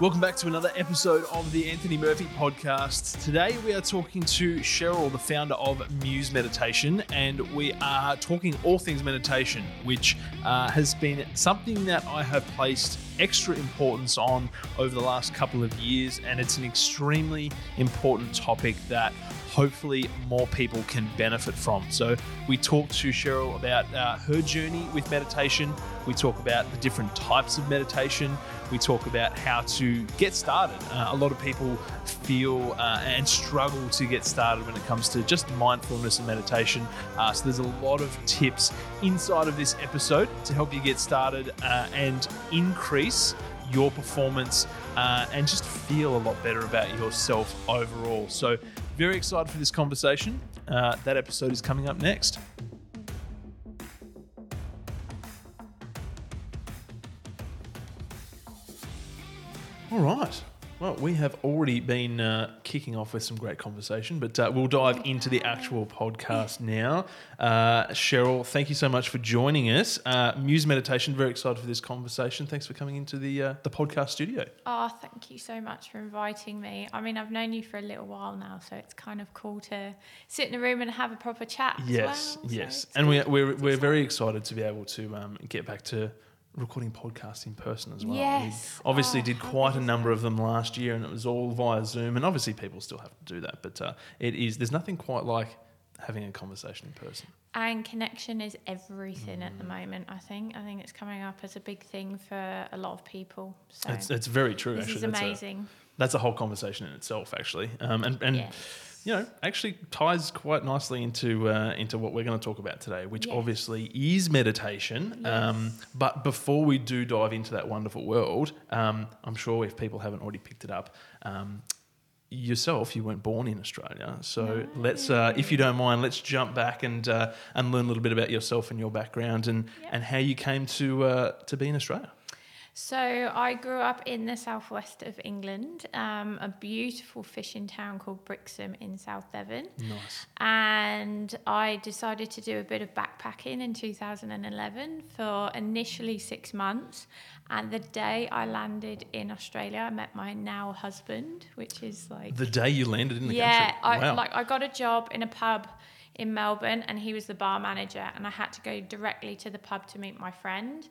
Welcome back to another episode of the Anthony Murphy podcast. Today we are talking to Cheryl, the founder of Muse Meditation, and we are talking all things meditation, which uh, has been something that I have placed extra importance on over the last couple of years, and it's an extremely important topic that hopefully more people can benefit from. So, we talk to Cheryl about uh, her journey with meditation. We talk about the different types of meditation. We talk about how to get started. Uh, a lot of people feel uh, and struggle to get started when it comes to just mindfulness and meditation. Uh, so, there's a lot of tips inside of this episode to help you get started uh, and increase your performance uh, and just feel a lot better about yourself overall. So, very excited for this conversation. Uh, that episode is coming up next. All right. Well, we have already been uh, kicking off with some great conversation, but uh, we'll dive into the actual podcast now. Uh, Cheryl, thank you so much for joining us. Uh, Muse Meditation, very excited for this conversation. Thanks for coming into the uh, the podcast studio. Oh, thank you so much for inviting me. I mean, I've known you for a little while now, so it's kind of cool to sit in a room and have a proper chat. Yes, well, yes, it's and we, good. we're It's we're very excited to be able to um, get back to recording podcasts in person as well. Yes. We obviously Oh, did quite a number of them last year, and it was all via Zoom. And obviously, people still have to do that, but uh, it is there's nothing quite like having a conversation in person. And connection is everything at the Mm. moment. I think. I think it's coming up as a big thing for a lot of people. So It's it's very true. this actually, is That's a- amazing. That's a whole conversation in itself, actually. Um, and and Yes. You know, actually ties quite nicely into uh, into what we're going to talk about today, which Yes. obviously is meditation. Um, but before we do dive into that wonderful world, um, I'm sure if people haven't already picked it up. Um, Yourself, you weren't born in Australia, so let's, uh, if you don't mind, let's jump back and uh, and learn a little bit about yourself and your background and, Yeah. and how you came to uh, to be in Australia. So I grew up in the southwest of England, um, a beautiful fishing town called Brixham in South Devon. Nice. and I decided to do a bit of backpacking in 2011 for initially six months. And the day I landed in Australia, I met my now husband, which is like The day you landed in the yeah, country. I wow. like I got a job in a pub in Melbourne, and he was the bar manager, and I had to go directly to the pub to meet my friend,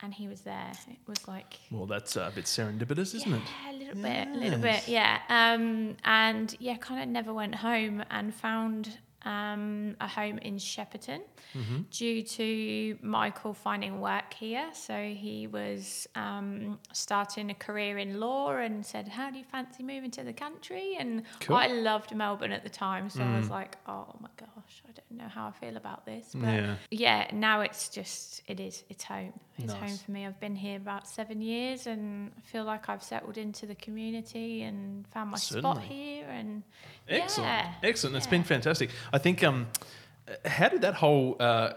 and he was there. It was like well, that's uh, a bit serendipitous, isn't it? yeah, a little bit, a little bit, yeah. Um, and yeah, kind of never went home and found um, a home in Shepparton Mm-hmm. due to Michael finding work here. So he was um, starting a career in law and said, How do you fancy moving to the country? And Cool. Mm. I loved Melbourne at the time. So I was like, Oh my gosh, I don't know how I feel about this. But Yeah. yeah, now it's just, it is, it's home. It's Nice. home for me. I've been here about seven years and I feel like I've settled into the community and found my spot here. And Excellent, yeah, excellent. It's yeah. been fantastic. I think. Um, how did that whole uh,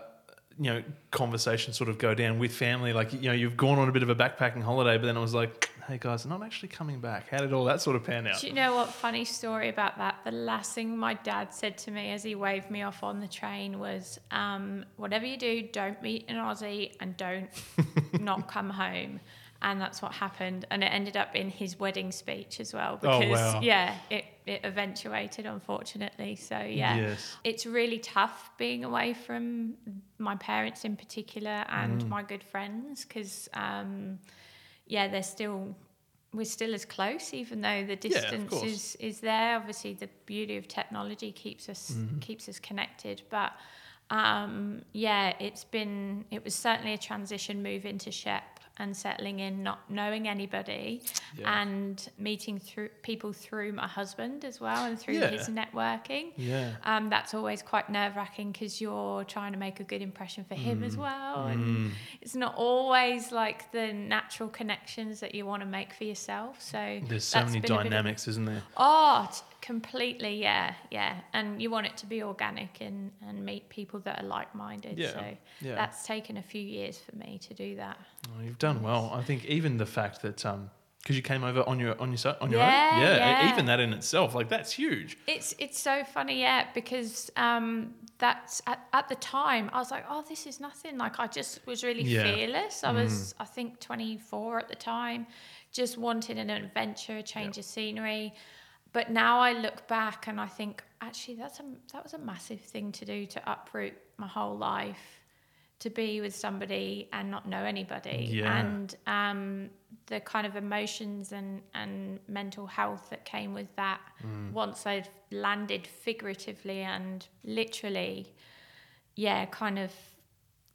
you know conversation sort of go down with family? Like you know, you've gone on a bit of a backpacking holiday, but then it was like, hey guys, I'm not actually coming back. How did all that sort of pan out? Do you know what funny story about that? The last thing my dad said to me as he waved me off on the train was, um, "Whatever you do, don't meet an Aussie and don't not come home." And that's what happened, and it ended up in his wedding speech as well. Oh, Because wow. yeah, it it eventuated, unfortunately. So yeah, Yes. it's really tough being away from my parents in particular and Mm. my good friends because um, yeah, they're still we're still as close, even though the distance course. is is there. Obviously, the beauty of technology keeps us Mm-hmm. keeps us connected, but. Um, yeah, it's been it was certainly a transition move into Shep and settling in, not knowing anybody, Yeah. and meeting through people through my husband as well and through Yeah. his networking. Yeah. Um, that's always quite nerve wracking because you're trying to make a good impression for him Mm. as well. And it's not always like the natural connections that you want to make for yourself. So There's so many been a of- dynamics, isn't there? Oh, t- completely, yeah, yeah. And you want it to be organic and, and meet people that are like minded. Yeah, So yeah. that's taken a few years for me to do that. Oh, you've done well. I think even the fact that um, because you came over on your on your on your Yeah, own, yeah, yeah. even that in itself, like that's huge. It's it's so funny, yeah, because um, that's at, at the time I was like, oh, this is nothing. Like I just was really Yeah. fearless. I was, I think, 24 at the time, just wanted an adventure, a change of scenery. But now I look back and I think actually that's a that was a massive thing to do to uproot my whole life to be with somebody and not know anybody Yeah. and um, the kind of emotions and, and mental health that came with that Mm. once I'd landed figuratively and literally yeah kind of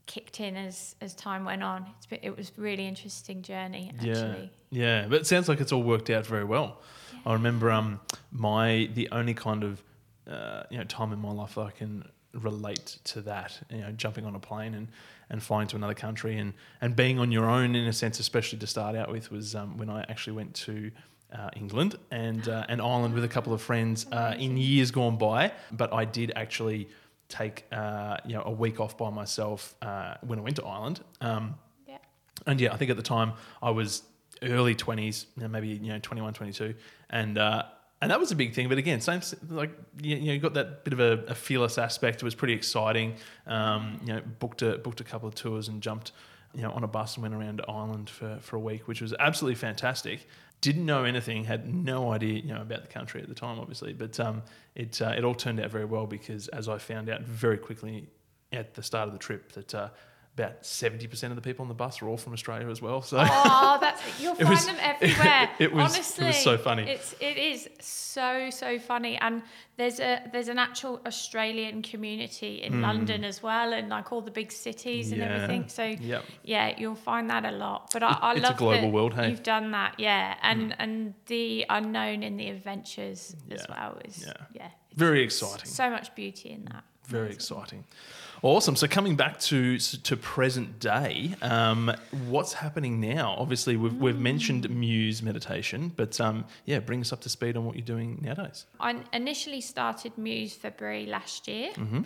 kicked in as as time went on it's been, it was a really interesting journey actually Yeah, but it sounds like it's all worked out very well. I remember um my the only kind of uh, you know time in my life that I can relate to that you know jumping on a plane and and flying to another country and and being on your own in a sense especially to start out with was um, when I actually went to uh, England and uh, and Ireland with a couple of friends uh, in years gone by. But I did actually take uh, you know a week off by myself uh, when I went to Ireland. Um, yeah. and yeah, I think at the time I was early 20s, maybe you know 21, 22, and uh, and that was a big thing. But again, same like you, know, you got that bit of a, a fearless aspect. It was pretty exciting. Um, you know, booked a booked a couple of tours and jumped you know on a bus and went around Ireland for for a week, which was absolutely fantastic. Didn't know anything, had no idea you know about the country at the time, obviously, but um, it uh, it all turned out very well because as I found out very quickly at the start of the trip that. Uh, about seventy percent of the people on the bus were all from Australia as well. So Oh, that's you'll find was- them everywhere. it was- it was so funny. It's it is so so funny, and there's a there's an actual Australian community in hmm. London as well, and like all the big cities and. Yeah. everything. So Yep. yeah, you'll find that a lot. But I, I It's a love global that world, hey? You've done that, yeah, and hmm. and the unknown in the adventures as well is Yeah. yeah, Very exciting. So much beauty in that. Very Amazing. exciting. Awesome. So coming back to to present day, um, what's happening now? Obviously, we've we've mentioned Muse meditation, but um, yeah, bring us up to speed on what you're doing nowadays. I initially started Muse February last year. Mm-hmm.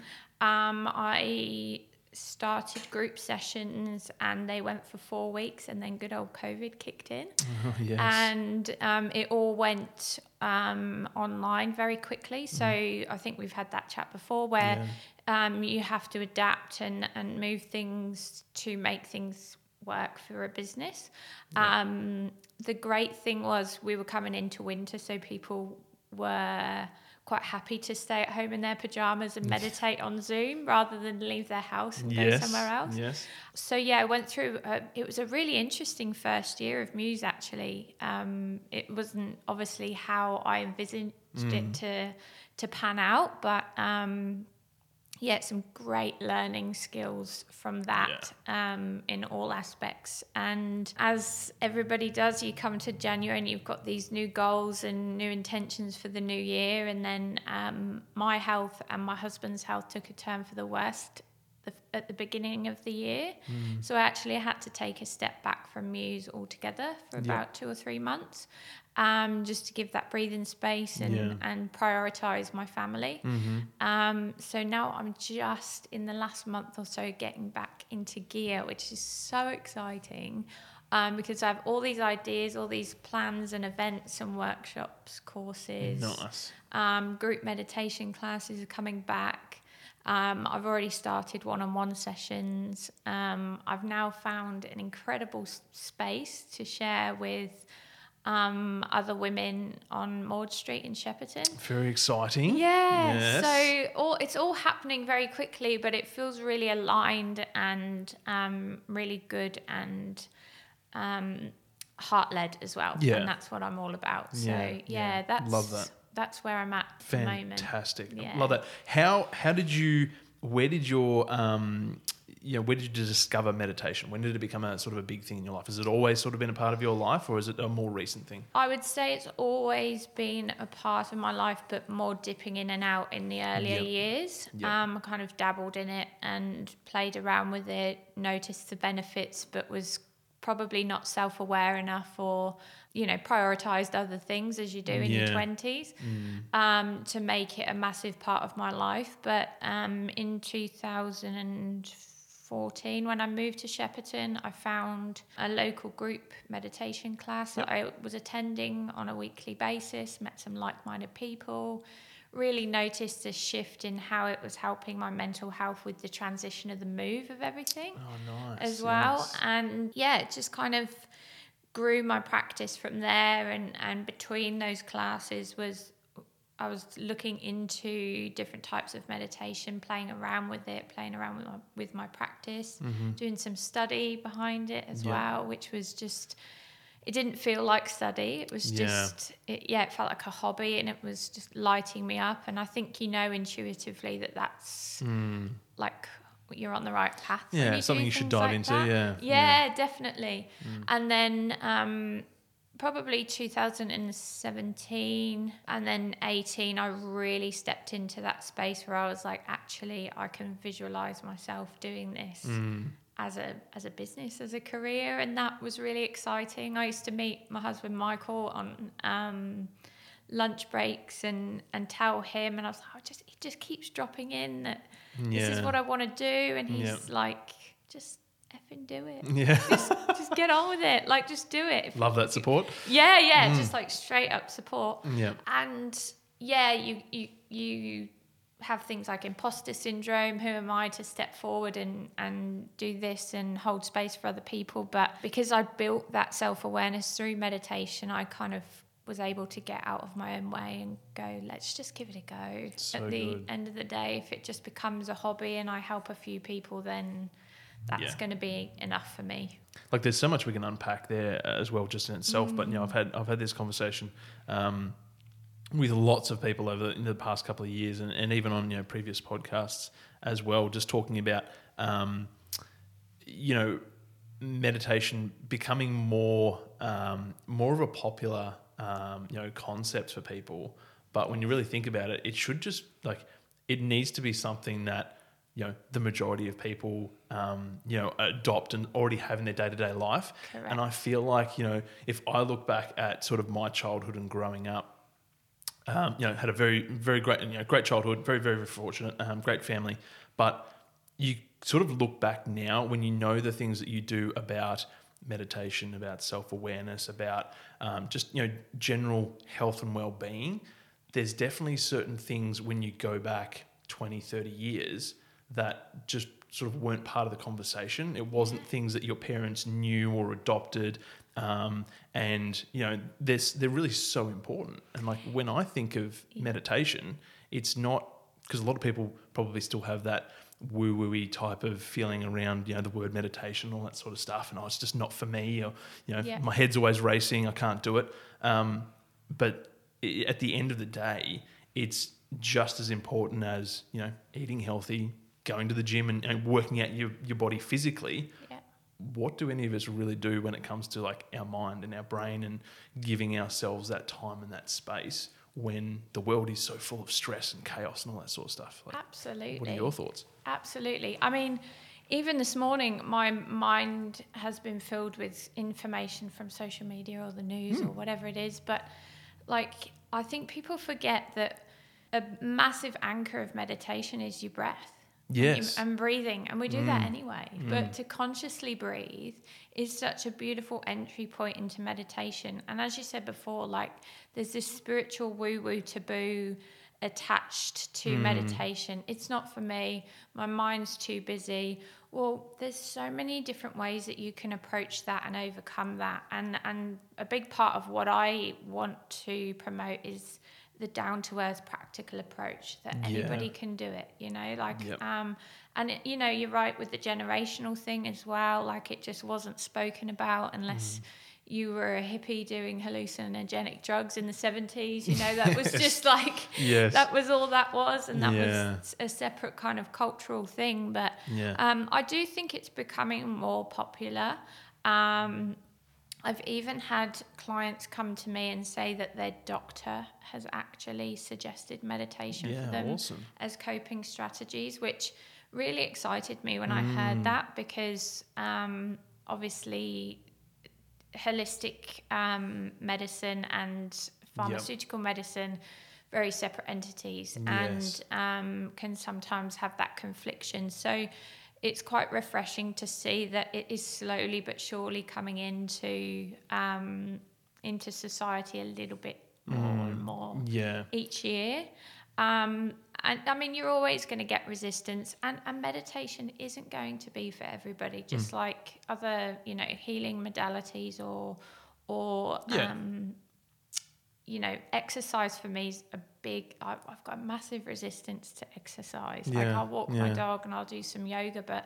Um, I started group sessions and they went for four weeks, and then good old COVID kicked in. yes. And um, it all went um, online very quickly. So Mm-hmm. I think we've had that chat before where um, you have to adapt and, and move things to make things work for a business. Um, the great thing was we were coming into winter, so people were quite happy to stay at home in their pajamas and meditate on Zoom rather than leave their house and go somewhere else. Yes. So yeah, I went through. Uh, it was a really interesting first year of Muse. Actually, um, it wasn't obviously how I envisaged it to to pan out, but um, yeah, some great learning skills from that um, in all aspects. And as everybody does, you come to January and you've got these new goals and new intentions for the new year. And then um, my health and my husband's health took a turn for the worst the, at the beginning of the year. So I actually had to take a step back from Muse altogether for about two or three months, um, just to give that breathing space and, Yeah. and prioritize my family. Um, so now I'm just in the last month or so getting back into gear, which is so exciting. Um, because I have all these ideas, all these plans and events and workshops, courses, Nice. um, group meditation classes are coming back. Um, I've already started one on one sessions. Um, I've now found an incredible s- space to share with um, other women on Maud Street in Shepparton. Very exciting. Yeah, Yes. so all it's all happening very quickly, but it feels really aligned and um, really good and um, heart led as well. Yeah. and that's what I'm all about. So Yeah, yeah, yeah. that's Love that. That's where I'm at at the moment. Fantastic. Yeah. Love that. How how did you where did your um you know, where did you discover meditation? When did it become a sort of a big thing in your life? Has it always sort of been a part of your life or is it a more recent thing? I would say it's always been a part of my life, but more dipping in and out in the earlier Yep. years. Yep. Um, I kind of dabbled in it and played around with it, noticed the benefits, but was probably not self aware enough or, you know, prioritized other things as you do in your Yeah. 20s um, to make it a massive part of my life. But um, in 2014, when I moved to Shepparton, I found a local group meditation class that I was attending on a weekly basis, met some like minded people. Really noticed a shift in how it was helping my mental health with the transition of the move of everything Oh nice. as well. yes. And yeah, it just kind of grew my practice from there and and between those classes was I was looking into different types of meditation, playing around with it, playing around with my, with my practice, mm-hmm. doing some study behind it as Yeah. well, which was just it didn't feel like study. It was Yeah. just it, yeah, it felt like a hobby and it was just lighting me up and I think you know intuitively that that's hmm. like you're on the right path. Yeah, you something you should dive like into, that. yeah, Yeah, definitely. Hmm. And then um, probably 2017 and then 18, I really stepped into that space where I was like, actually, I can visualize myself doing this. As a as a business, as a career, and that was really exciting. I used to meet my husband Michael on um, lunch breaks and and tell him, and I was like, oh, just he just keeps dropping in that this is what I want to do, and he's like, just effing do it Yeah. just get on with it. Like, just do it. If- Love that support. Yeah, yeah, mm. just like straight up support. Yeah. And yeah, you you you have things like imposter syndrome. Who am I to step forward and and do this and hold space for other people? But because I built that self awareness through meditation, I kind of was able to get out of my own way and go, let's just give it a go. So At the good. end of the day, if it just becomes a hobby and I help a few people, then that's Yeah. going to be enough for me. like there's so much we can unpack there as well just in itself but you know i've had i've had this conversation um, with lots of people over in the past couple of years and, and even on you know previous podcasts as well just talking about um, you know meditation becoming more um, more of a popular um, you know concept for people but when you really think about it it should just like it needs to be something that you know the majority of people um, you know adopt and already have in their day-to-day life and i feel like you know if i look back at sort of my childhood and growing up um, you know, had a very, very great, you know, great childhood, very, very, very fortunate, um, great family. But you sort of look back now when you know the things that you do about meditation, about self awareness, about um, just, you know, general health and well being. There's definitely certain things when you go back 20, 30 years that just sort of weren't part of the conversation. It wasn't things that your parents knew or adopted. Um, and you know, there's, they're really so important. And like when I think of meditation, it's not because a lot of people probably still have that woo wooey type of feeling around you know the word meditation all that sort of stuff and oh it's just not for me or you know Yeah. my head's always racing I can't do it um, but at the end of the day it's just as important as you know eating healthy going to the gym and, and working out your, your body physically Yeah. what do any of us really do when it comes to like our mind and our brain and giving ourselves that time and that space when the world is so full of stress and chaos and all that sort of stuff like, Absolutely. what are your thoughts Absolutely. I mean, even this morning, my mind has been filled with information from social media or the news Hmm. or whatever it is. But, like, I think people forget that a massive anchor of meditation is your breath. And you- Yes. And, breathing. And we do that Mm. anyway. But to consciously breathe is such a beautiful entry point into meditation. And as you said before, like, there's this spiritual woo woo taboo attached to meditation. It's not for me. My mind's too busy. Well, there's so many different ways that you can approach that and overcome that. And and a big part of what I want to promote is the down to earth practical approach that Yeah. anybody can do it, you know, like Yep. um and it, you know, you're right with the generational thing as well, like it just wasn't spoken about unless you were a hippie doing hallucinogenic drugs in the 70s, you know, that was just like Yes. that was all that was and that Yeah. was a separate kind of cultural thing but Yeah. um, i do think it's becoming more popular um, i've even had clients come to me and say that their doctor has actually suggested meditation Yeah, for them awesome. as coping strategies which really excited me when i Mm. heard that because um, obviously holistic um, medicine and pharmaceutical medicine very separate entities Yes. and um, can sometimes have that confliction so it's quite refreshing to see that it is slowly but surely coming into um, into society a little bit more and more yeah each year. Um, and I mean, you're always going to get resistance, and, and meditation isn't going to be for everybody, just like other, you know, healing modalities or or Yeah. um, you know, exercise for me is a big. I've, I've got a massive resistance to exercise. Like I'll walk my dog and I'll do some yoga, but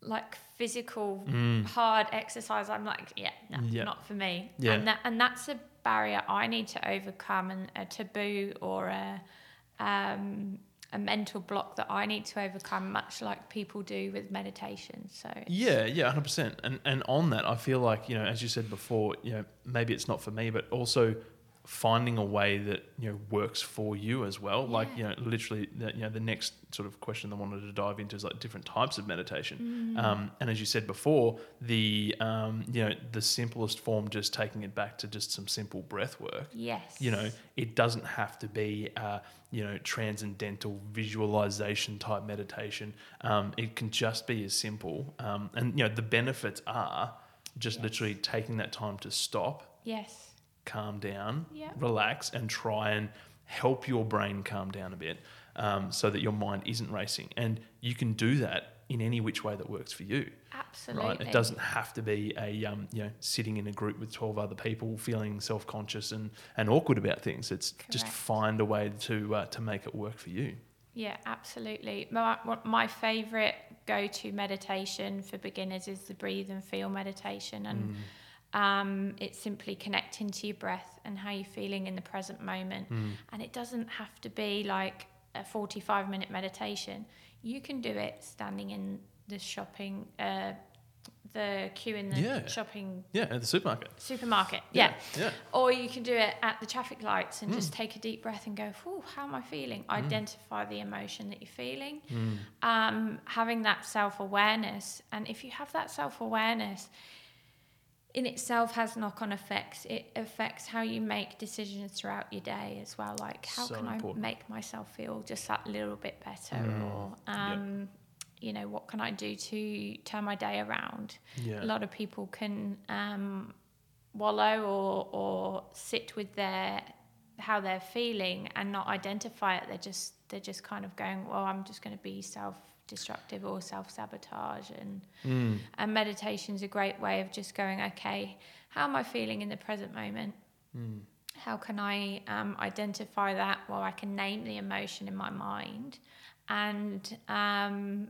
like physical Mm. hard exercise, I'm like, yeah, no, Yeah. not for me. Yeah. And that and that's a barrier I need to overcome and a taboo or a um, a mental block that I need to overcome, much like people do with meditation. So Yeah, yeah, hundred percent. And and on that, I feel like you know, as you said before, you know, maybe it's not for me, but also finding a way that you know works for you as well. Like you know, literally, the, you know, the next sort of question I wanted to dive into is like different types of meditation. Um, and as you said before, the um, you know, the simplest form, just taking it back to just some simple breath work. yes, You know, it doesn't have to be, uh, you know, transcendental visualization type meditation. Um, it can just be as simple. Um, and, you know, the benefits are just Yes. literally taking that time to stop, yes, calm down, Yep. relax, and try and help your brain calm down a bit um, so that your mind isn't racing. And you can do that in any which way that works for you. absolutely. Right, it doesn't have to be a um, you know sitting in a group with twelve other people feeling self conscious and, and awkward about things. It's just find a way to uh, to make it work for you. Yeah, absolutely. My, my favorite go to meditation for beginners is the breathe and feel meditation. And um, it's simply connecting to your breath and how you're feeling in the present moment. And it doesn't have to be like a 45 minute meditation. You can do it standing in the shopping, uh, the queue in the Yeah. shopping Yeah, at the supermarket. supermarket. Yeah. yeah, Or you can do it at the traffic lights and just take a deep breath and go, Whew, how am I feeling? Identify the emotion that you're feeling. Um, having that self awareness. And if you have that self awareness, in itself has knock on effects. It affects how you make decisions throughout your day as well. Like, how So can important. I make myself feel just that little bit better? Or, Yep. um, you know, what can I do to turn my day around? yeah, a lot of people can um, wallow or or sit with their how they're feeling and not identify it. They're just they're just kind of going, well, I'm just going to be self destructive or self sabotage and Mm. and meditation's a great way of just going, okay, how am I feeling in the present moment? Mm. How can I um, identify that? Well, I can name the emotion in my mind, and um,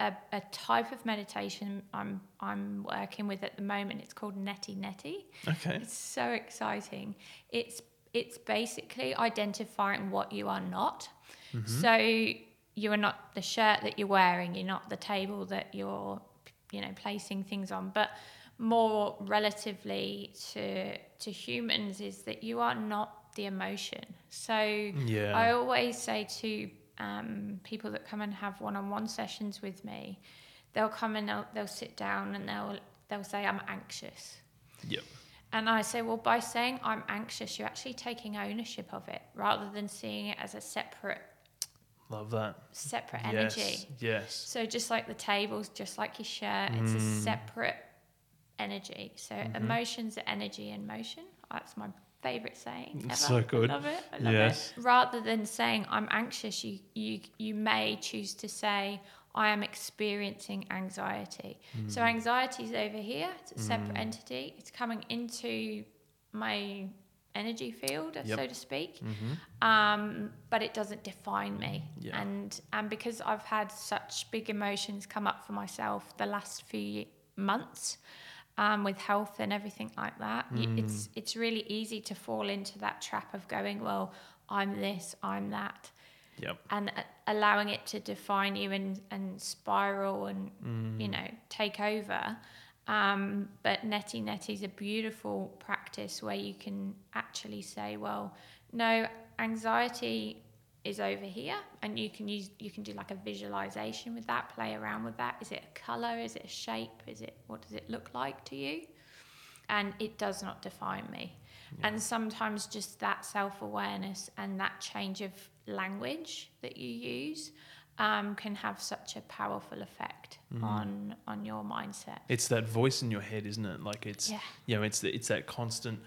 a, a type of meditation I'm I'm working with at the moment. It's called Neti Neti. okay, It's so exciting. It's it's basically identifying what you are not. So you are not the shirt that you're wearing. You're not the table that you're, you know, placing things on. But more relatively to to humans is that you are not the emotion. So yeah, I always say to um, people that come and have one-on-one sessions with me, they'll come and they'll, they'll sit down and they'll they'll say I'm anxious. yep, And I say, well, by saying I'm anxious, you're actually taking ownership of it rather than seeing it as a separate love that. separate energy. Yes, yes, So just like the tables, just like your shirt, it's a Mm. separate energy. So Mm-hmm. emotions are energy in motion. That's my favorite saying. Ever. So good. I love it. I love Yes. it. Rather than saying I'm anxious, you you you may choose to say I am experiencing anxiety. So Mm. anxiety is over here. It's a separate entity. It's coming into my energy field, Yep. so to speak hmm um, but it doesn't define me. Yeah. And and because I've had such big emotions come up for myself the last few months um, with health and everything like that, Mm. it's it's really easy to fall into that trap of going, well, I'm this, I'm that, yep, and uh, allowing it to define you and and spiral and Mm. you know take over. Um, but neti neti is a beautiful practice where you can actually say, well, no, anxiety is over here, and you can use you can do like a visualization with that, play around with that. Is it a color? Is it a shape? Is it what does it look like to you? And it does not define me. And sometimes just that self awareness and that change of language that you use um, can have such a powerful effect Mm. on on your mindset. It's that voice in your head, isn't it? Like it's Yeah. you know, it's the, it's that constant,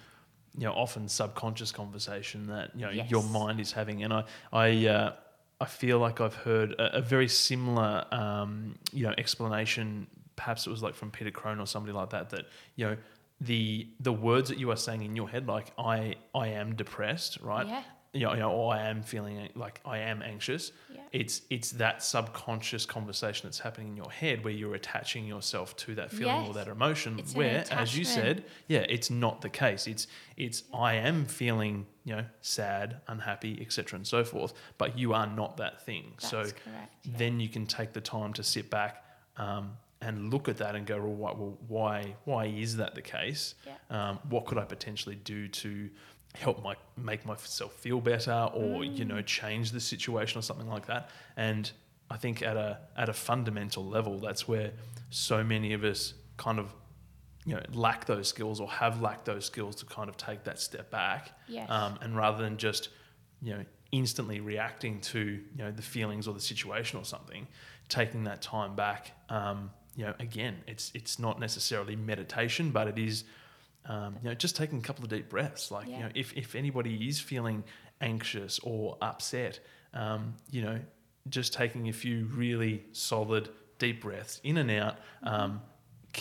you know, often subconscious conversation that you know Yes. your mind is having, and I I uh, I feel like I've heard a, a very similar um, you know explanation. Perhaps it was like from Peter Crone or somebody like that. That you know the the words that you are saying in your head, like I I am depressed, right? Yeah. You know, you know, or I am feeling like I am anxious. Yeah. It's it's that subconscious conversation that's happening in your head where you're attaching yourself to that feeling or that emotion. It's where, as you said, yeah, it's not the case. It's it's I am feeling you know sad, unhappy, etc. and so forth. But you are not that thing. That's so correct. yeah. then you can take the time to sit back um, and look at that and go, well, why, well, why, why is that the case? Yeah. Um, what could I potentially do to help my make myself feel better, or you know, change the situation or something like that? And I think at a at a fundamental level, that's where so many of us kind of you know lack those skills or have lacked those skills to kind of take that step back Yes. um, and rather than just you know instantly reacting to you know the feelings or the situation or something taking that time back um, you know again it's it's not necessarily meditation but it is um, you know just taking a couple of deep breaths. Like you know if, if anybody is feeling anxious or upset um, you know just taking a few really solid deep breaths in and out um,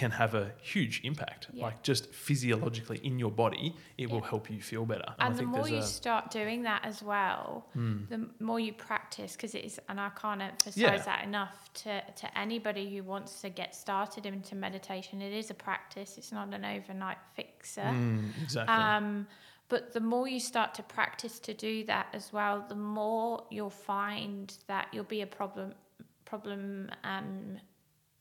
can have a huge impact. Yeah. like just physiologically in your body it will help you feel better and I the more you a- start doing that as well, Hmm. the more you practice, because it is, and I can't emphasize Yeah. that enough to, to anybody who wants to get started into meditation. It is a practice, it's not an overnight fixer. Mm, exactly. Um, but the more you start to practice to do that as well, the more you'll find that you'll be a problem problem um,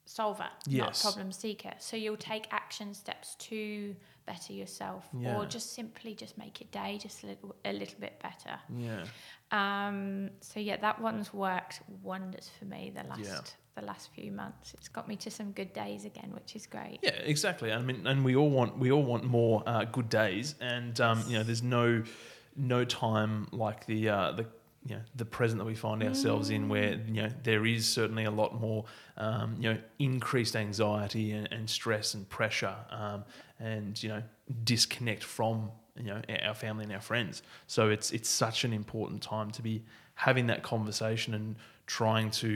solver, not Yes. a problem seeker. So you'll take action steps to better yourself, Yeah. or just simply just make your day just a little a little bit better. yeah. Um, so yeah, that one's worked wonders for me the last Yeah. the last few months. It's got me to some good days again, which is great. Yeah, exactly. I mean, and we all want we all want more uh, good days, and um, you know, there's no no time like the uh, the you know the present that we find ourselves in, where you know there is certainly a lot more um, you know increased anxiety and, and stress and pressure, um, and you know disconnect from you know our family and our friends. So it's it's such an important time to be having that conversation and trying to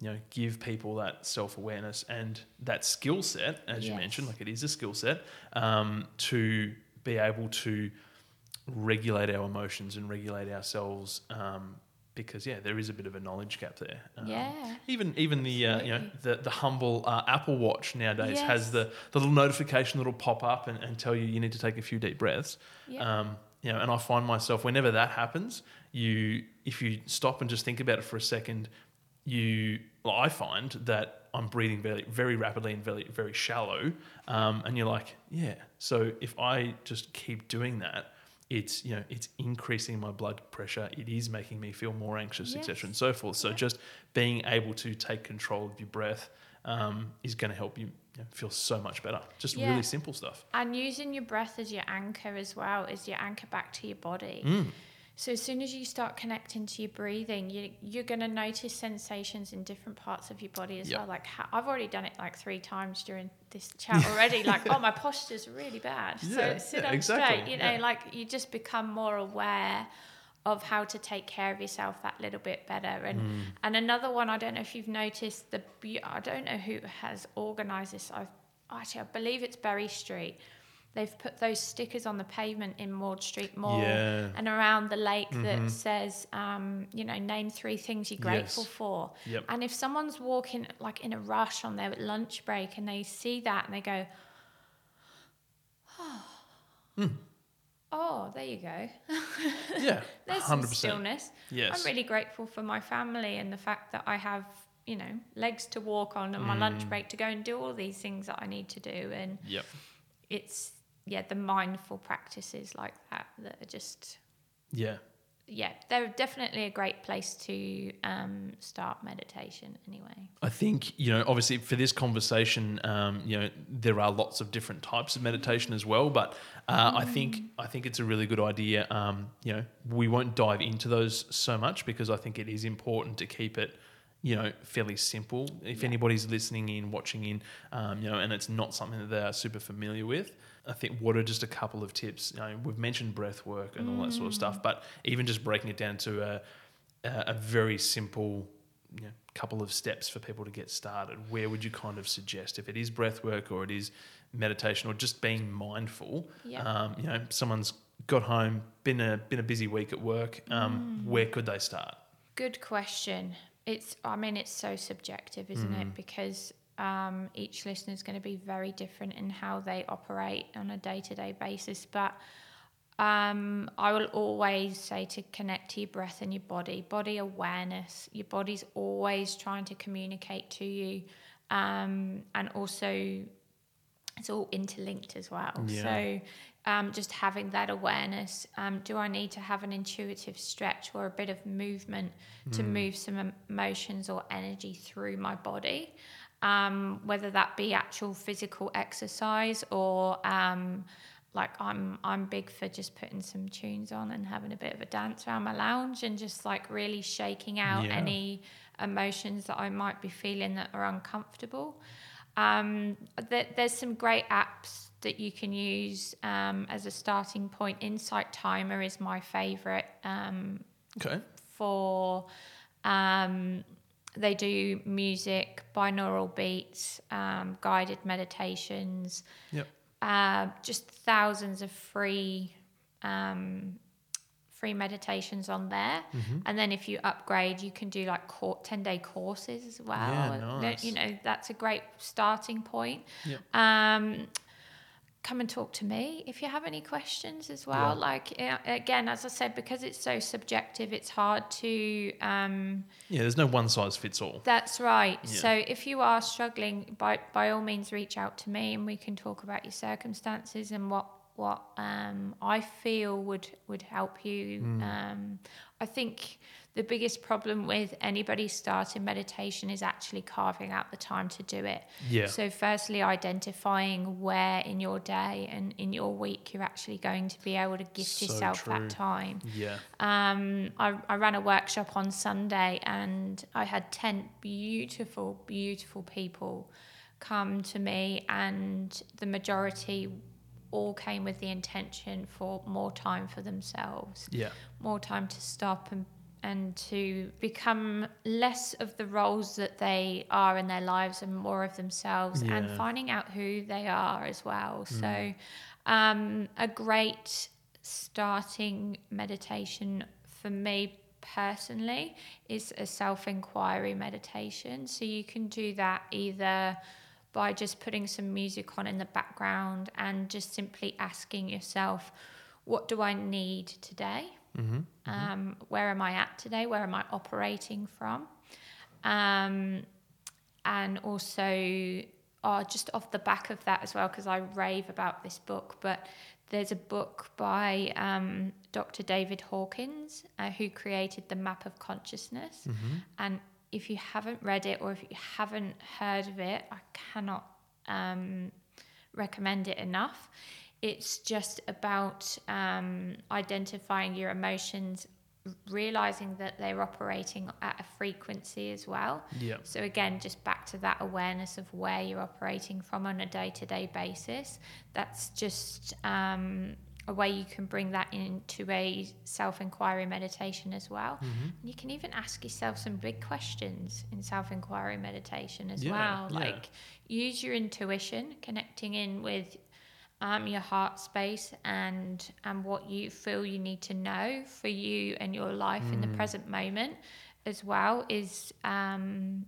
you know give people that self awareness and that skill set, as you mentioned, like it is a skill set, um, to be able to regulate our emotions and regulate ourselves. Um, because yeah, there is a bit of a knowledge gap there. Um, Yeah. Even even the uh, you know the the humble uh, Apple Watch nowadays has the, the little notification that'll pop up and, and tell you you need to take a few deep breaths. Yeah. Um, you know, and I find myself whenever that happens, you if you stop and just think about it for a second, you well, I find that I'm breathing very very rapidly and very very shallow, um, and you're like, yeah. So if I just keep doing that, it's you know it's increasing my blood pressure. It is making me feel more anxious, etc. And so forth. So Yeah. just being able to take control of your breath um, is going to help you, you know, feel so much better. Just Yeah. really simple stuff. And using your breath as your anchor as well, is your anchor back to your body. Mm. So as soon as you start connecting to your breathing, you, you're going to notice sensations in different parts of your body as Yep. well. Like how, I've already done it like three times during this chat already. like, oh, my posture's really bad. Yeah, so sit yeah, up exactly, straight. You know, yeah. like you just become more aware of how to take care of yourself that little bit better. And Mm. and another one, I don't know if you've noticed the. I don't know who has organised this. I actually I believe it's Berry Street. They've put those stickers on the pavement in Maud Street Mall Yeah. and around the lake Mhm. that says, um, you know, name three things you're grateful Yes. for. Yep. And if someone's walking like in a rush on their lunch break and they see that and they go, oh, oh, there you go. Yeah. There's Hundred some percent. stillness. Yes. I'm really grateful for my family and the fact that I have, you know, legs to walk on and my Mm. lunch break to go and do all these things that I need to do. And Yep. it's, yeah, the mindful practices like that that are just, Yeah. yeah, they're definitely a great place to um, start meditation anyway. I think you know, obviously, for this conversation, um, you know, there are lots of different types of meditation as well. But uh, I think I think it's a really good idea. Um, you know, we won't dive into those so much because I think it is important to keep it, you know, fairly simple. If Yeah. anybody's listening in, watching in, um, you know, and it's not something that they are super familiar with. I think what are just a couple of tips? You know, we've mentioned breath work and all that sort of stuff, but even just breaking it down to a, a, a very simple you know, couple of steps for people to get started, where would you kind of suggest if it is breath work or it is meditation or just being mindful? Yeah. Um, you know, someone's got home, been a been a busy week at work. Um, Mm. Where could they start? Good question. It's, I mean, it's so subjective, isn't it? Because um, each listener is going to be very different in how they operate on a day to day basis. But um, I will always say to connect to your breath and your body, body awareness. Your body's always trying to communicate to you. Um, and also, it's all interlinked as well. Yeah. So, um, just having that awareness. Um, do I need to have an intuitive stretch or a bit of movement to move some emotions or energy through my body? Um, whether that be actual physical exercise or um, like I'm I'm big for just putting some tunes on and having a bit of a dance around my lounge and just like really shaking out Yeah. any emotions that I might be feeling that are uncomfortable. Um, there, there's some great apps that you can use um, as a starting point. Insight Timer is my favorite um, Okay. for. Um, they do music, binaural beats, um, guided meditations, Yep. uh, just thousands of free um, free meditations on there. Mm-hmm. And then if you upgrade, you can do like cour 10 day courses as well. Yeah, nice. You know, that's a great starting point. Yep. Um, come and talk to me if you have any questions as well. Yeah. Like, again, as I said, because it's so subjective, it's hard to. Um, Yeah, there's no one size fits all. that's right. Yeah. So if you are struggling, by by all means, reach out to me and we can talk about your circumstances and what what um, I feel would would help you. Hmm. Um, I think the biggest problem with anybody starting meditation is actually carving out the time to do it. Yeah. So firstly, identifying where in your day and in your week you're actually going to be able to gift So yourself true. that time. Yeah. Um, I, I ran a workshop on Sunday and I had 10 beautiful, beautiful people come to me, and the majority all came with the intention for more time for themselves, Yeah. more time to stop and and to become less of the roles that they are in their lives and more of themselves and finding out who they are as well. So, um, a great starting meditation for me personally is a self inquiry meditation. So, you can do that either by just putting some music on in the background and just simply asking yourself, what do I need today? Mm-hmm. Um, where am I at today? Where am I operating from? Um, and also, oh, just off the back of that as well, because I rave about this book, but there's a book by um, Dr. David Hawkins uh, who created the map of consciousness. Mm-hmm. And if you haven't read it or if you haven't heard of it, I cannot um, recommend it enough. It's just about um, identifying your emotions, realizing that they're operating at a frequency as well. Yeah. So again, just back to that awareness of where you're operating from on a day-to-day basis. That's just um, a way you can bring that into a self-inquiry meditation as well. Mm-hmm. And you can even ask yourself some big questions in self-inquiry meditation as Yeah, well. yeah. Like use your intuition, connecting in with um, your heart space and and what you feel you need to know for you and your life in the Mm. present moment as well is um,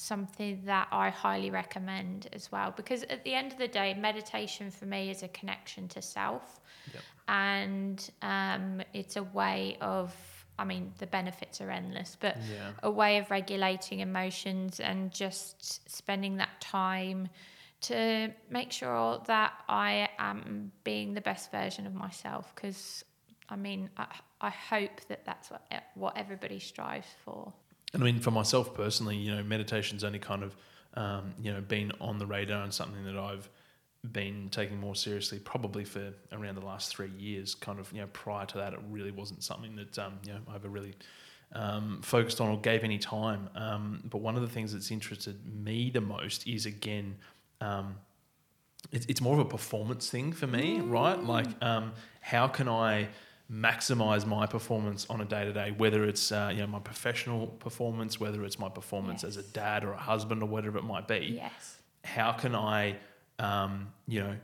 something that I highly recommend as well because at the end of the day meditation for me is a connection to self Yep. and um, it's a way of I mean the benefits are endless but Yeah. a way of regulating emotions and just spending that time to make sure that I am being the best version of myself because I mean I, I hope that that's what what everybody strives for And I mean, for myself personally, you know, meditation's only kind of, um, you know, been on the radar and something that I've been taking more seriously probably for around the last three years. Kind of, you know, prior to that, it really wasn't something that, um, you know, I ever really um, focused on or gave any time. Um, but one of the things that's interested me the most is again, um, it's, it's more of a performance thing for me, right? Like, um, how can I maximize my performance on a day to day, whether it's uh, you know my professional performance, whether it's my performance Yes. as a dad or a husband or whatever it might be. Yes. How can I, um, you know,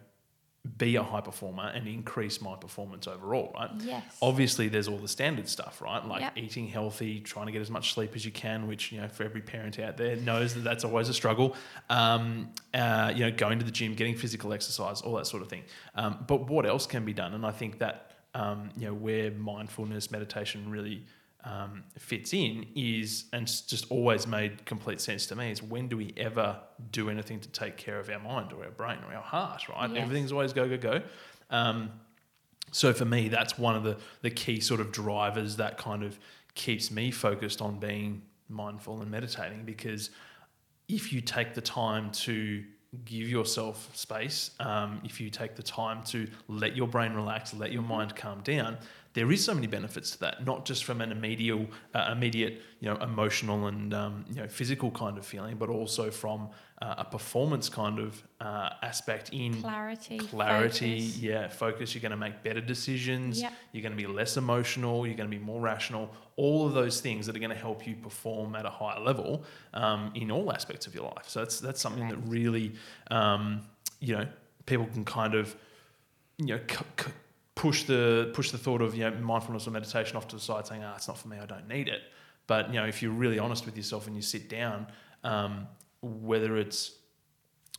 be a high performer and increase my performance overall? Right. Yes. Obviously, there's all the standard stuff, right? Like Yep. eating healthy, trying to get as much sleep as you can, which you know, for every parent out there knows that that's always a struggle. Um, uh, you know, going to the gym, getting physical exercise, all that sort of thing. Um, but what else can be done? And I think that um, you know where mindfulness meditation really um, fits in is, and just always made complete sense to me, is when do we ever do anything to take care of our mind or our brain or our heart, right? Yes. Everything's always go, go, go. Um, so for me, that's one of the, the key sort of drivers that kind of keeps me focused on being mindful and meditating because if you take the time to give yourself space, um, if you take the time to let your brain relax, let your mind calm down, there is so many benefits to that. Not just from an immediate, uh, immediate, you know, emotional and um, you know physical kind of feeling, but also from uh, a performance kind of uh, aspect in Clarity. clarity, focus. yeah, focus. You're going to make better decisions. Yep. You're going to be less emotional. You're going to be more rational. All of those things that are going to help you perform at a higher level um, in all aspects of your life. So that's that's something that really, um, you know, people can kind of, you know, c- c- push the push the thought of you know mindfulness or meditation off to the side, saying, "Ah, it's not for me. I don't need it." But you know, if you're really honest with yourself and you sit down, um, whether it's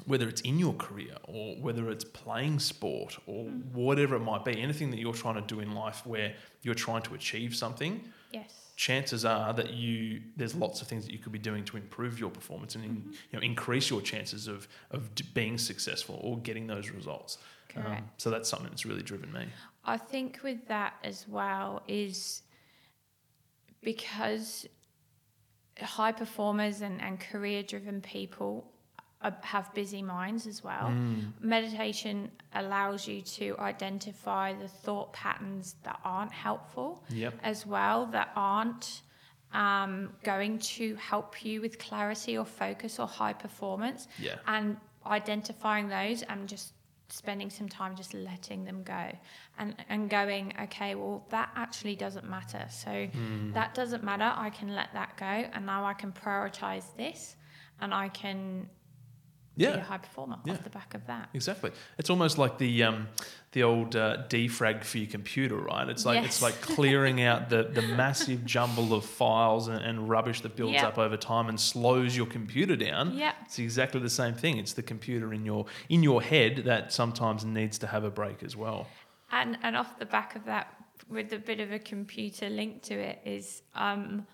whether it's in your career or whether it's playing sport or whatever it might be, anything that you're trying to do in life where you're trying to achieve something, Yes. chances are that you there's lots of things that you could be doing to improve your performance and in, you know increase your chances of of being successful or getting those results. Um, so that's something that's really driven me. I think with that as well is because high performers and, and career driven people have busy minds as well. Mm. Meditation allows you to identify the thought patterns that aren't helpful Yep. as well, that aren't um, going to help you with clarity or focus or high performance Yeah. and identifying those and just spending some time just letting them go and and going okay well that actually doesn't matter so Hmm. that doesn't matter i can let that go and now i can prioritize this and i can be a Yeah. high performer Yeah. off the back of that Exactly. It's almost like the um, the old uh, defrag for your computer, right? It's like it's like clearing out the, the massive jumble of files and, and rubbish that builds up over time and slows your computer down. Yeah. It's exactly the same thing. It's the computer in your in your head that sometimes needs to have a break as well. and and off the back of that with a bit of a computer link to it is um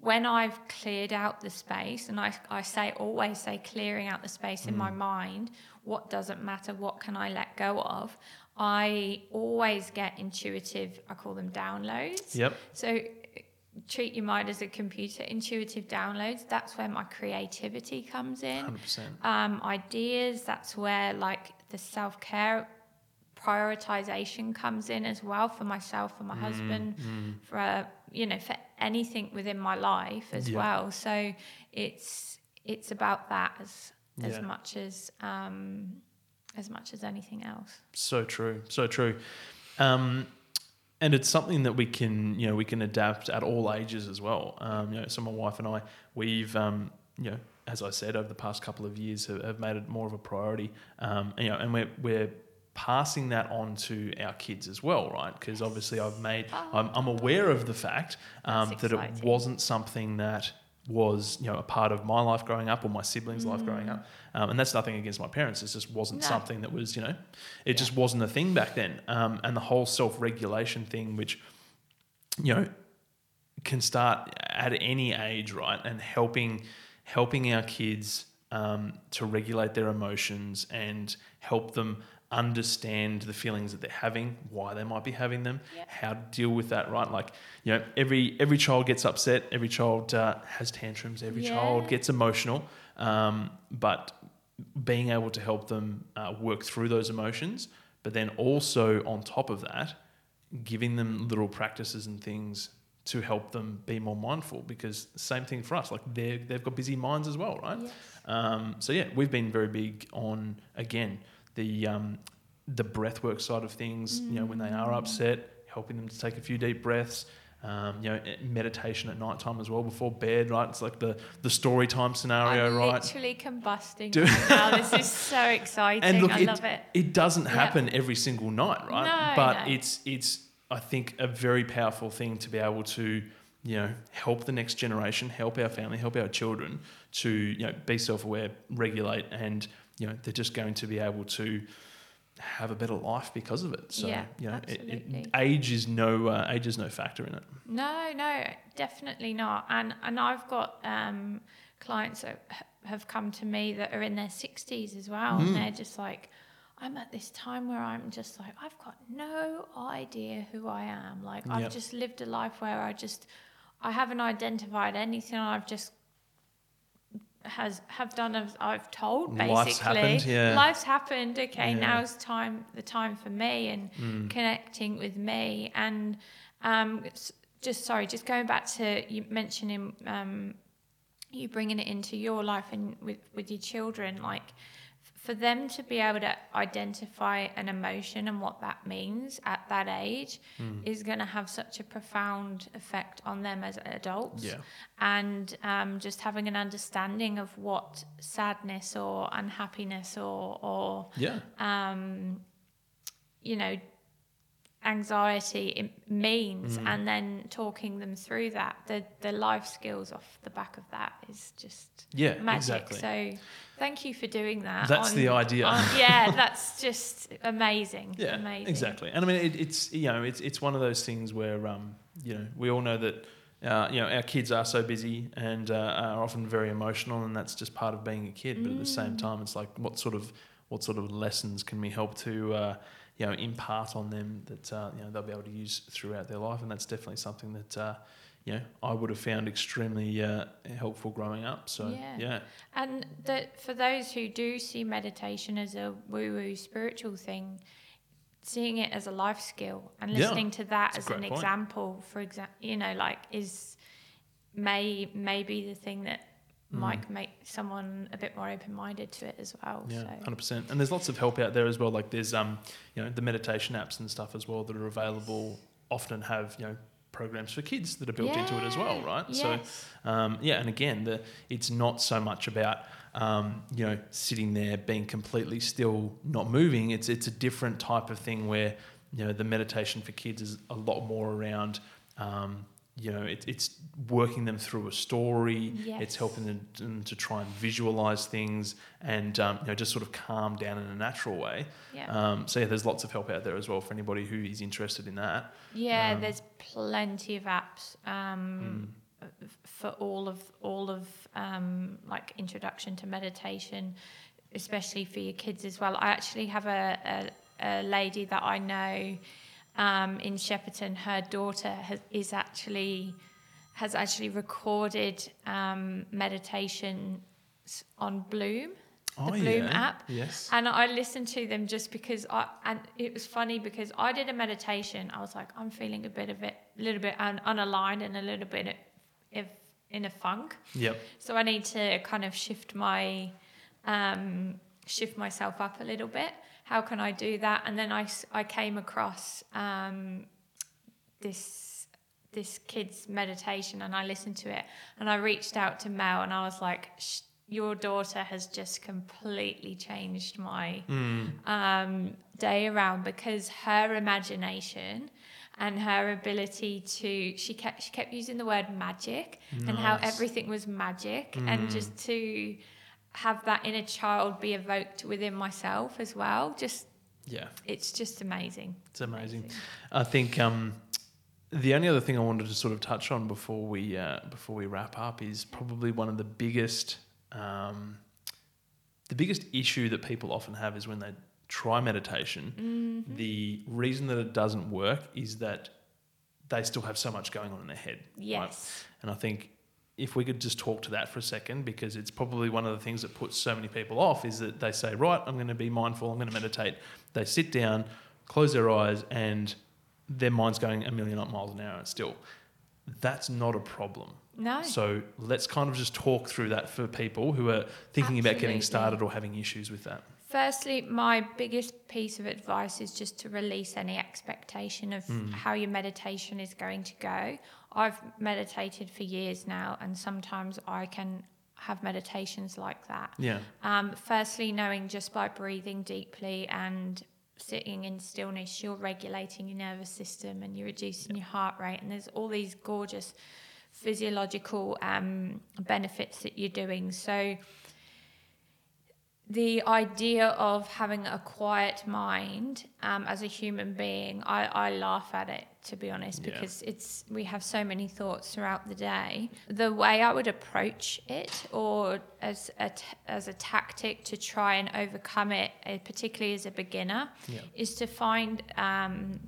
when I've cleared out the space, and I, I say always say clearing out the space in my mind, what doesn't matter, what can I let go of, I always get intuitive, I call them downloads. Yep. So treat your mind as a computer, intuitive downloads, that's where my creativity comes in Hundred percent. um, ideas. That's where like the self care prioritization comes in as well for myself, for my Mm, husband, for uh, you know for anything within my life as Yeah. well. So it's it's about that as as Yeah. much as um, as much as anything else. So true. So true. Um, and it's something that we can, you know, we can adapt at all ages as well. Um, you know, so my wife and I, we've, um, you know, as I said, over the past couple of years, have, have made it more of a priority. Um, and, you know, and we're we're passing that on to our kids as well, right? Because obviously, I've made, I'm, I'm aware of the fact um, that it wasn't something that was you know a part of my life growing up or my siblings' life growing up, um, and that's nothing against my parents. It just wasn't No. something that was you know, it just wasn't a thing back then. Um, and the whole self-regulation thing, which you know can start at any age, right? And helping helping our kids um, to regulate their emotions and help them understand the feelings that they're having, why they might be having them, how to deal with that, right? Like you know, every every child gets upset, every child uh, has tantrums, every child gets emotional, um, but being able to help them uh, work through those emotions, but then also on top of that, giving them little practices and things to help them be more mindful because same thing for us like they they've got busy minds as well right Yes. um, so yeah we've been very big on again the um, the breath work side of things you know when they are upset helping them to take a few deep breaths. Um, you know, meditation at night time as well before bed, right? It's like the the story time scenario, I'm right? literally combusting Do- now. This is so exciting. and look, I it, love it. it doesn't happen every single night, right? No, but no. it's it's I think a very powerful thing to be able to you know help the next generation, help our family, help our children to you know be self aware, regulate, and you know they're just going to be able to have a better life because of it. So Yeah, you know, it, it, age is no uh, age is no factor in it. No, no, definitely not. And and I've got um, clients that have come to me that are in their sixties as well, Mm. and they're just like, I'm at this time where I'm just like, I've got no idea who I am. Like I've just lived a life where I just, I haven't identified anything. I've just has have done as I've told basically. Life's happened, yeah. Life's happened. Okay, Yeah. now's time the time for me and Mm. connecting with me and um, just sorry, just going back to you mentioning um, you bringing it into your life and with with your children, like for them to be able to identify an emotion and what that means at that age Mm. is going to have such a profound effect on them as adults Yeah. and um, just having an understanding of what sadness or unhappiness or or Yeah. um, you know, anxiety it means, Mm. and then talking them through that. The the life skills off the back of that is just Yeah. magic. Exactly. So, thank you for doing that. That's the idea. on- yeah, that's just amazing. Yeah, amazing. exactly. And I mean, it, it's you know, it's it's one of those things where um, you know, we all know that. Uh, you know, our kids are so busy and uh, are often very emotional, and that's just part of being a kid. But at the same Mm. time, it's like, what sort of what sort of lessons can we help to uh, you know impart on them that uh, you know they'll be able to use throughout their life? And that's definitely something that uh, you know I would have found extremely uh, helpful growing up. So Yeah. yeah, And that for those who do see meditation as a woo woo spiritual thing, seeing it as a life skill and Yeah, listening to that that's as an point. example, for example, you know, like is may may be the thing that Mm. might make someone a bit more open minded to it as well. Yeah, so. hundred percent. And there's lots of help out there as well. Like there's um, you know, the meditation apps and stuff as well that are available. Often have you know programs for kids that are built into it as well, right? Yes. So um, yeah, and again, the it's not so much about um, you know sitting there being completely still, not moving. It's it's a different type of thing where you know the meditation for kids is a lot more around. Um, you know, it, it's working them through a story. It's helping them, them to try and visualize things and um, you know just sort of calm down in a natural way. yeah. Um, so yeah, there's lots of help out there as well for anybody who is interested in that. Yeah, Um, there's plenty of apps um, f- for all of all of um, like introduction to meditation, especially for your kids as well. I actually have a, a, a lady that I know um, in Shepparton. Her daughter has, is actually has actually recorded um, meditation on Bloom. Oh, Bloom app. Yes. And I listened to them just because I, and it was funny because I did a meditation. I was like, I'm feeling a bit of it, a little bit un- unaligned and a little bit of, in a funk. Yep. So I need to kind of shift my, um, shift myself up a little bit. How can I do that? And then I, I came across um, this this kid's meditation and I listened to it and I reached out to Mel and I was like, your daughter has just completely changed my Mm. um, day around because her imagination and her ability to she kept she kept using the word magic and how everything was magic and Mm. just to have that inner child be evoked within myself as well just Yeah. it's just amazing It's amazing. I think um, the only other thing I wanted to sort of touch on before we uh, before we wrap up is probably one of the biggest um, the biggest issue that people often have is when they try meditation. Mhm. The reason that it doesn't work is that they still have so much going on in their head. right? yes And I think if we could just talk to that for a second, because it's probably one of the things that puts so many people off is that they say, right, I'm going to be mindful, I'm going to meditate. They sit down, close their eyes, and their mind's going a million miles an hour still. That's not a problem. no So let's kind of just talk through that for people who are thinking about getting started or having issues with that. Firstly, my biggest piece of advice is just to release any expectation of Hmm. how your meditation is going to go. I've meditated for years now, and sometimes I can have meditations like that. Yeah. Um, firstly, knowing just by breathing deeply and sitting in stillness, you're regulating your nervous system and you're reducing your heart rate. And there's all these gorgeous physiological um, benefits that you're doing. So, the idea of having a quiet mind um, as a human being, I, I laugh at it to be honest Yeah. because it's we have so many thoughts throughout the day. The way I would approach it, or as a t- as a tactic to try and overcome it, uh, particularly as a beginner, Yeah. is to find um,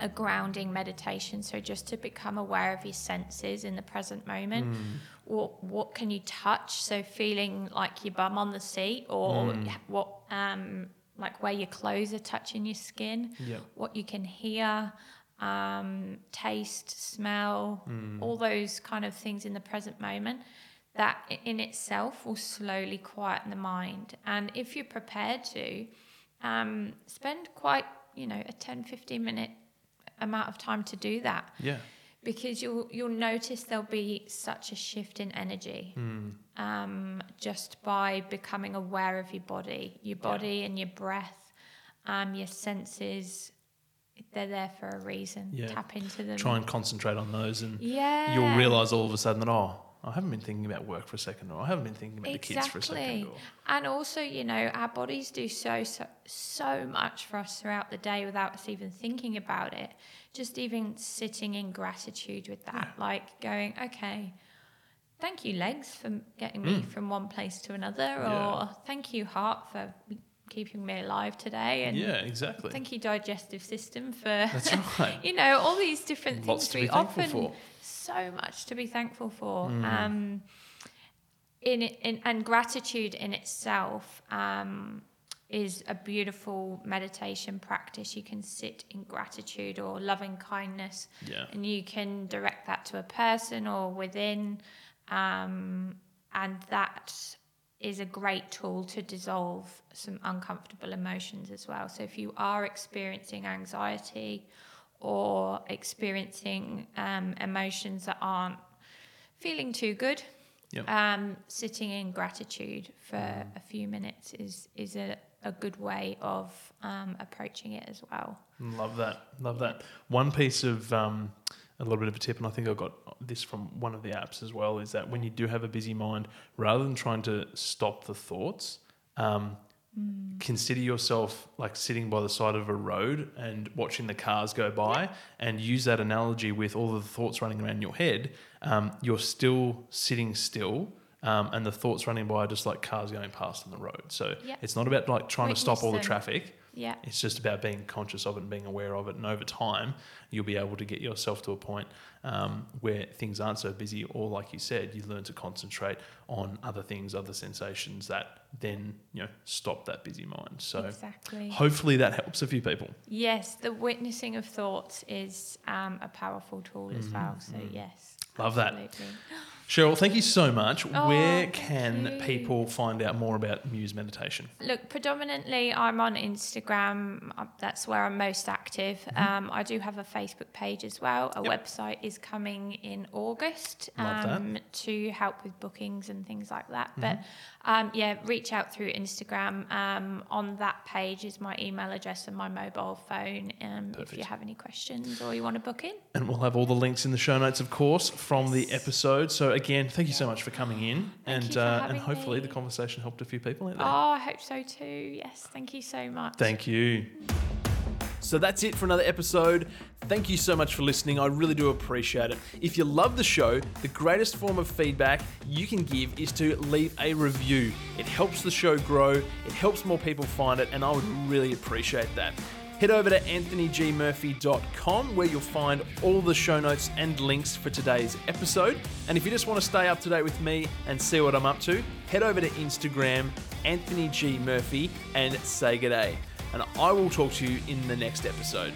a grounding meditation. So just to become aware of your senses in the present moment. Mm. What what can you touch? So feeling like your bum on the seat, or Mm. what um like where your clothes are touching your skin. Yeah. What you can hear, um, taste, smell, Mm. all those kind of things in the present moment. That in itself will slowly quieten the mind. And if you're prepared to, um, spend quite, you know, a 10, 15 minute amount of time to do that Yeah. because you'll you'll notice there'll be such a shift in energy Mm. um, just by becoming aware of your body, your Yeah. body and your breath, um, your senses. They're there for a reason. Yeah. Tap into them. Try and concentrate on those, and yeah, you'll realize all of a sudden that oh, I haven't been thinking about work for a second, or I haven't been thinking about the kids for a second. Exactly. Or, And also, you know, our bodies do so, so so much for us throughout the day without us even thinking about it. Just even sitting in gratitude with that, like going, okay, thank you legs for getting me from one place to another, Mm. Yeah. or thank you heart for keeping me alive today, and yeah, exactly. thank you digestive system for That's right. you know all these different Lots things to we be thankful often for. so much to be thankful for Mm. um in, in and gratitude in itself um is a beautiful meditation practice you can sit in gratitude or loving kindness Yeah. and you can direct that to a person or within um, and that is a great tool to dissolve some uncomfortable emotions as well so if you are experiencing anxiety or experiencing um, emotions that aren't feeling too good Yep. um, sitting in gratitude for a few minutes is is a, a good way of um, approaching it as well Love that. Love that. One piece of um, a little bit of a tip, and I think I got this from one of the apps as well, is that when you do have a busy mind, rather than trying to stop the thoughts, um, consider yourself like sitting by the side of a road and watching the cars go by, and use that analogy with all of the thoughts running around your head. Um, you're still sitting still. Um, and the thoughts running by are just like cars going past on the road. So Yep. it's not about like trying to stop all the traffic. Yeah It's just about being conscious of it and being aware of it. And over time, you'll be able to get yourself to a point um, where things aren't so busy, or like you said, you learn to concentrate on other things, other sensations that then you know stop that busy mind. So exactly hopefully that helps a few people. Yes, the witnessing of thoughts is um, a powerful tool as well. So yes, Mm-hmm. Love that. Cheryl, thank you so much. Oh, where can you. people find out more about Muse Meditation? Look, predominantly I'm on Instagram. Uh, That's where I'm most active. Um, I do have a Facebook page as well. A Mm-hmm. Yep. website is coming in August um, to help with bookings and things like that. Mm-hmm. But um, yeah, reach out through Instagram. Um, on that page is my email address and my mobile phone. Um, if you have any questions or you want to book in. And we'll have all the links in the show notes, of course, from the episode. So again, thank you so much for coming in, Thank and you for uh, and hopefully me. the conversation helped a few people out there. Oh, I hope so too. Yes, thank you so much. Thank you. So that's it for another episode. Thank you so much for listening. I really do appreciate it. If you love the show, the greatest form of feedback you can give is to leave a review. It helps the show grow, it helps more people find it, and I would really appreciate that. Head over to anthonygmurphy.com where you'll find all the show notes and links for today's episode. And if you just want to stay up to date with me and see what I'm up to, head over to Instagram, Anthony G. Murphy, and say good day. And I will talk to you in the next episode.